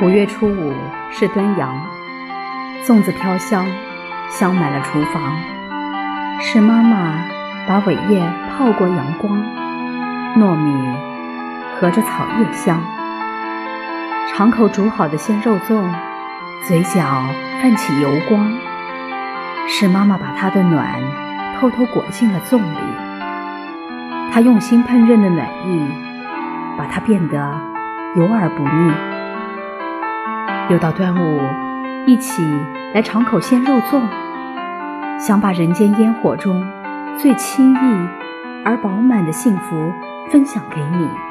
五月初五是端阳，粽子飘香，香满了厨房。是妈妈把苇叶泡过阳光，糯米和着草叶香。尝口煮好的鲜肉粽，嘴角泛起油光。是妈妈把她的暖偷偷裹进了粽里，她用心烹饪的暖意，把它变得油而不腻。又到端午，一起来尝口鲜肉粽，想把人间烟火中最轻易而饱满的幸福分享给你。